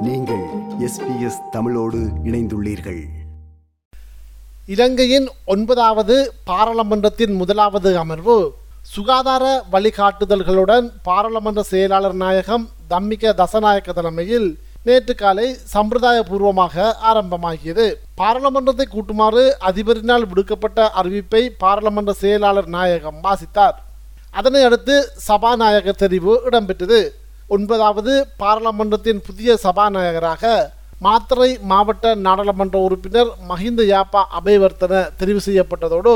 நீங்கள் எஸ்பிஎஸ் தமிழோடு இணைந்துள்ளீர்கள். இலங்கையின் ஒன்பதாவது பாராளுமன்றத்தின் முதலாவது அமர்வு சுகாதார வழிகாட்டுதல்களுடன் பாராளுமன்ற செயலாளர் நாயகம் தம்மிக தசநாயக்க தலைமையில் நேற்று காலை சம்பிரதாயபூர்வமாக ஆரம்பமாகியது. பாராளுமன்றத்தை கூட்டுமாறு அதிபரினால் விடுக்கப்பட்ட அறிவிப்பை பாராளுமன்ற செயலாளர் நாயகம் வாசித்தார். அதனை அடுத்து சபாநாயகர் தெரிவு இடம்பெற்றது. ஒன்பதாவது பாராளுமன்றத்தின் புதிய சபாநாயகராக மாத்திரை மாவட்ட நாடாளுமன்ற உறுப்பினர் மஹிந்த யாப்பா அபயவர்த்தன தெரிவு செய்யப்பட்டதோடு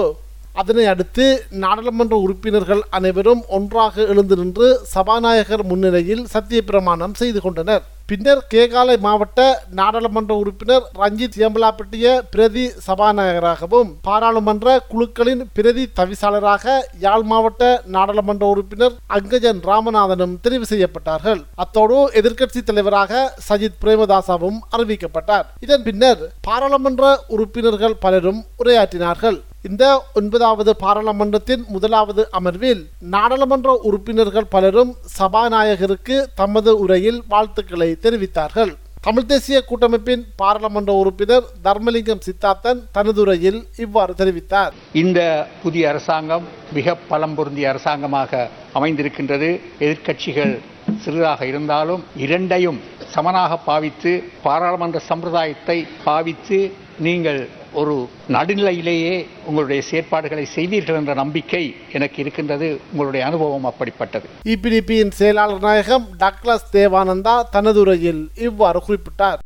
அதனை அடுத்து நாடாளுமன்ற உறுப்பினர்கள் அனைவரும் ஒன்றாக எழுந்து நின்று சபாநாயகர் முன்னிலையில் சத்திய பிரமாணம் செய்து கொண்டனர். பின்னர் கேகாலை மாவட்ட நாடாளுமன்ற உறுப்பினர் ரஞ்சித் எம்பலாப்பட்டிய பிரதி சபாநாயகராகவும் பாராளுமன்ற குழுக்களின் பிரதி தவிசாளராக யாழ் மாவட்ட நாடாளுமன்ற உறுப்பினர் அங்கஜன் ராமநாதனும் தெரிவு செய்யப்பட்டார்கள். அத்தோடு எதிர்க்கட்சி தலைவராக சஜித் பிரேமதாசாவும் அறிவிக்கப்பட்டார். இதன் பின்னர் பாராளுமன்ற உறுப்பினர்கள் பலரும் உரையாற்றினார்கள். இந்த ஒன்பதாவது பாராளுமன்றத்தின் முதலாவது அமர்வில் நாடாளுமன்ற உறுப்பினர்கள் பலரும் சபாநாயகருக்கு தமது உரையில் வாழ்த்துக்களை தெரிவித்தார்கள். தமிழ் தேசிய கூட்டமைப்பின் பாராளுமன்ற உறுப்பினர் தர்மலிங்கம் சித்தார்த்தன் தனதுரையில் இவ்வாறு தெரிவித்தார். இந்த புதிய அரசாங்கம் மிக பலம் பொருந்திய அரசாங்கமாக அமைந்திருக்கின்றது. எதிர்க்கட்சிகள் சிறிதாக இருந்தாலும் இரண்டையும் சமனாக பாவித்து பாராளுமன்ற சம்பிரதாயத்தை பாவித்து நீங்கள் ஒரு நடுநிலையிலேயே உங்களுடைய செயற்பாடுகளை செய்தீர்கள் என்ற நம்பிக்கை எனக்கு இருக்கின்றது. உங்களுடைய அனுபவம் அப்படிப்பட்டது. இபிடிபியின் செயலாளர் நாயகம் டக்ளஸ் தேவானந்தா தனது உரையில் இவ்வாறு குறிப்பிட்டார்.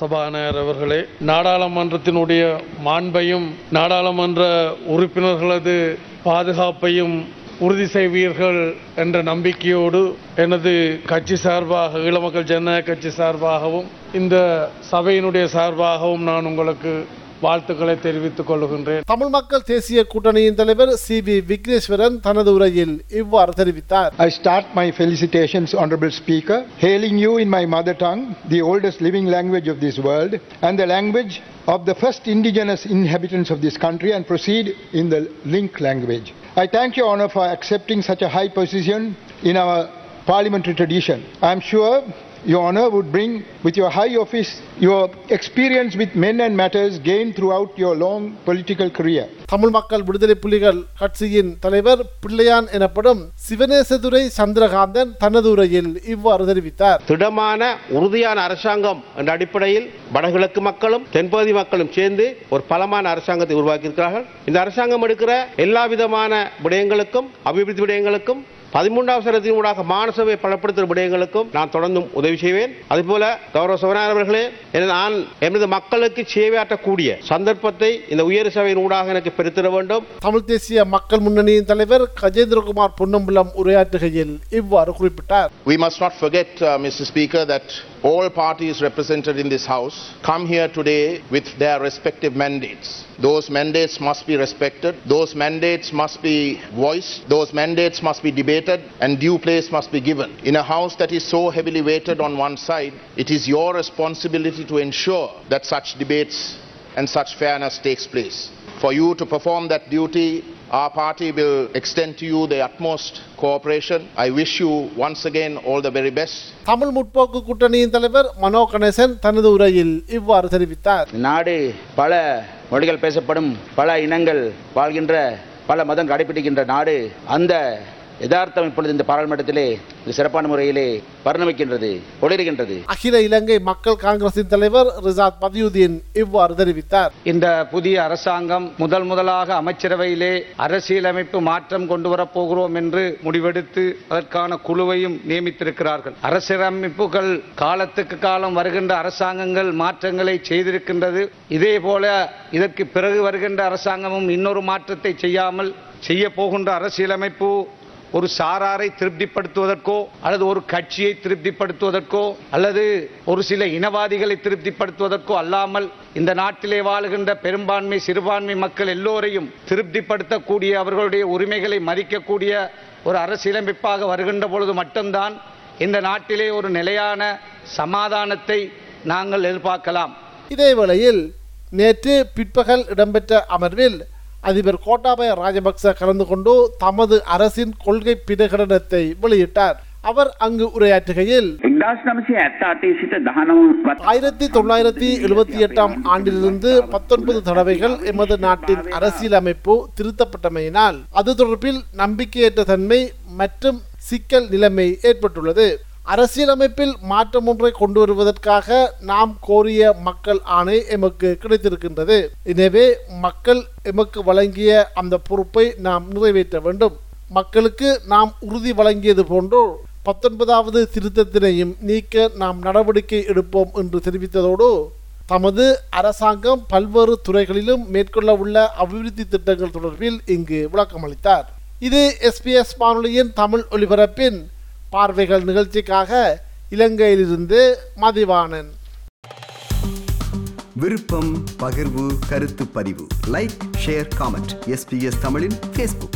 சபாநாயகர் அவர்களே நாடாளுமன்றத்தினுடைய மாண்பையும் நாடாளுமன்ற உறுப்பினர்களது பாதுகாப்பையும் உறுதி செய்வீர்கள் என்ற நம்பிக்கையோடு எனது கட்சி சார்பாக ஈழமக்கள் ஜனநாயக கட்சி சார்பாகவும் இந்த சபையினுடைய சார்பாகவும் நான் உங்களுக்கு வாழ்த்துக்களை தெரிவித்துக் கொள்கின்றேன் தமிழ் மக்கள் தேசிய கூட்டணியின் தலைவர் சி வி விக்னேஸ்வரன் தனது உரையில் இவ்வாறு தெரிவித்தார் I start my felicitations, Honorable Speaker, hailing you in my mother tongue, the oldest living language of this world, and the language of the first indigenous inhabitants of this country, and proceed in the link language. I thank Your Honor for accepting such a high position in our parliamentary tradition. I am sure your honor would bring with your high office your experience with men and matters gained throughout your long political career. Tamil Makkal Viduthalai Pulikal கட்சியின் தலைவர் பிள்ளையான் எனப்படும் சிவனேசதுரை சந்திரகாந்தன் தனது உரையில் இவ்வாறு தெரிவித்தார் திடமான உறுதியான அரசாங்கம் என்ற அடிப்படையில் வடகிழக்கு மக்களும் தென்பகுதி மக்களும் சேர்ந்து ஒரு பலமான அரசாங்கத்தை உருவாக்கியிருக்கிறார்கள் இந்த அரசாங்கம் எடுக்கிற எல்லா விதமான விடயங்களுக்கும் அபிவிருத்தி விடயங்களுக்கும் பதிமூன்றாம் சரத்தின் ஊடாக மானசபை பலப்படுத்தும் விடயங்களுக்கும் நான் தொடர்ந்தும் உதவி செய்வேன் அதுபோல கௌரவ சபனார் அவர்களே நான் எனது மக்களுக்கு சேவையாற்றக்கூடிய சந்தர்ப்பத்தை இந்த உயர் சபையின் ஊடாக எனக்கு பெருத்திட வேண்டும் தமிழ் தேசிய மக்கள் முன்னணியின் தலைவர் கஜேந்திரகுமார் பொன்னம்பலம் உரையாற்றுகையில் இவ்வாறு குறிப்பிட்டார் We must not forget, uh, Mr. Speaker, that all parties represented in this House come here today with their respective mandates. Those mandates must be respected, those mandates must be voiced, those mandates must be debated, and due place must be given. In a House that is so heavily weighted on one side, it is your responsibility to ensure that such debates and such fairness takes place. For you to perform that duty, our party will extend to you the utmost cooperation. I wish you once again all the very best. Tamil முற்போக்கு கூட்டணியின் தலைவர் மனோ கணேசன் தனது உரையில் இவ்வாறு தெரிவித்தார் நாடு பல மொழிகள் பேசப்படும் பல இனங்கள் வாழ்கின்ற பல மதம் கடைபிடிக்கின்ற நாடு அந்த யதார்த்தம் இப்பொழுது இந்த பாராளுமன்றத்திலே சிறப்பான முறையிலே பரிணமிக்கின்றது ஒளிர்கின்றது. அகில இலங்கை மக்கள் காங்கிரசின் தலைவர் ரிசாத் பதியுதீன் இவ்வாறு தெரிவித்தார். இந்த புதிய அரசாங்கம் முதல் முதலாக அமைச்சரவையிலே அரசியலமைப்பு மாற்றம் கொண்டு வரப்போகிறோம் என்று முடிவெடுத்து அதற்கான குழுவையும் நியமித்திருக்கிறார்கள். அரசியலமைப்புகள் காலத்துக்கு காலம் வருகின்ற அரசாங்கங்கள் மாற்றங்களை செய்திருக்கின்றது. இதே போல இதற்கு பிறகு வருகின்ற அரசாங்கமும் இன்னொரு மாற்றத்தை செய்யாமல் செய்ய போகின்ற அரசியலமைப்பு ஒரு சாராரை திருப்திப்படுத்துவதற்கோ அல்லது ஒரு கட்சியை திருப்திப்படுத்துவதற்கோ அல்லது ஒரு சில இனவாதிகளை திருப்திப்படுத்துவதற்கோ அல்லாமல் இந்த நாட்டிலே வாழுகின்ற பெரும்பான்மை சிறுபான்மை மக்கள் எல்லோரையும் திருப்திப்படுத்தக்கூடிய அவர்களுடைய உரிமைகளை மதிக்கக்கூடிய ஒரு அரசியலமைப்பாக வருகின்ற பொழுது மட்டும்தான் இந்த நாட்டிலே ஒரு நிலையான சமாதானத்தை நாங்கள் எதிர்பார்க்கலாம். இதே வேளையில் நேற்று பிற்பகல் இடம்பெற்ற அமர்வில் அதிபர் கோட்டாபய ராஜபக்ச கலந்து கொண்டு தமது அரசின் கொள்கை பிரகடனத்தை வெளியிட்டார். அவர் அங்கு உரையாற்றுகையில் ஆயிரத்தி தொள்ளாயிரத்தி எழுபத்தி எட்டாம் ஆண்டிலிருந்து பத்தொன்பது தடவைகள் எமது நாட்டின் அரசியலமைப்பு திருத்தப்பட்டமையினால் அது தொடர்பில் நம்பிக்கையற்ற தன்மை மற்றும் சிக்கல் நிலைமை ஏற்பட்டுள்ளது. அரசியலமைப்பில் மாற்றம் ஒன்றை கொண்டு வருவதற்காக நாம் கோரிய மக்கள் ஆணை எமக்கு கிடைத்திருக்கின்றது. எனவே மக்கள் எமக்கு வழங்கிய அந்த பொறுப்பை நாம் நிறைவேற்ற வேண்டும். மக்களுக்கு நாம் உறுதி வழங்கியது போன்றோ பத்தொன்பதாவது திருத்தத்தினையும் நீக்க நாம் நடவடிக்கை எடுப்போம் என்று தெரிவித்ததோடு தமது அரசாங்கம் பல்வேறு துறைகளிலும் மேற்கொள்ள உள்ள அபிவிருத்தி திட்டங்கள் தொடர்பில் இங்கு விளக்கமளித்தார். இது எஸ்பிஎஸ் வானொலியின் தமிழ் ஒலிபரப்பின் பார்வைகள் நிகழ்ச்சிக்காக இலங்கையிலிருந்து மதிவாணன். விருப்பம் பகிர்வு கருத்து பதிவு. லைக் ஷேர் காமெண்ட் எஸ்பிஎஸ் தமிழின் ஃபேஸ்புக்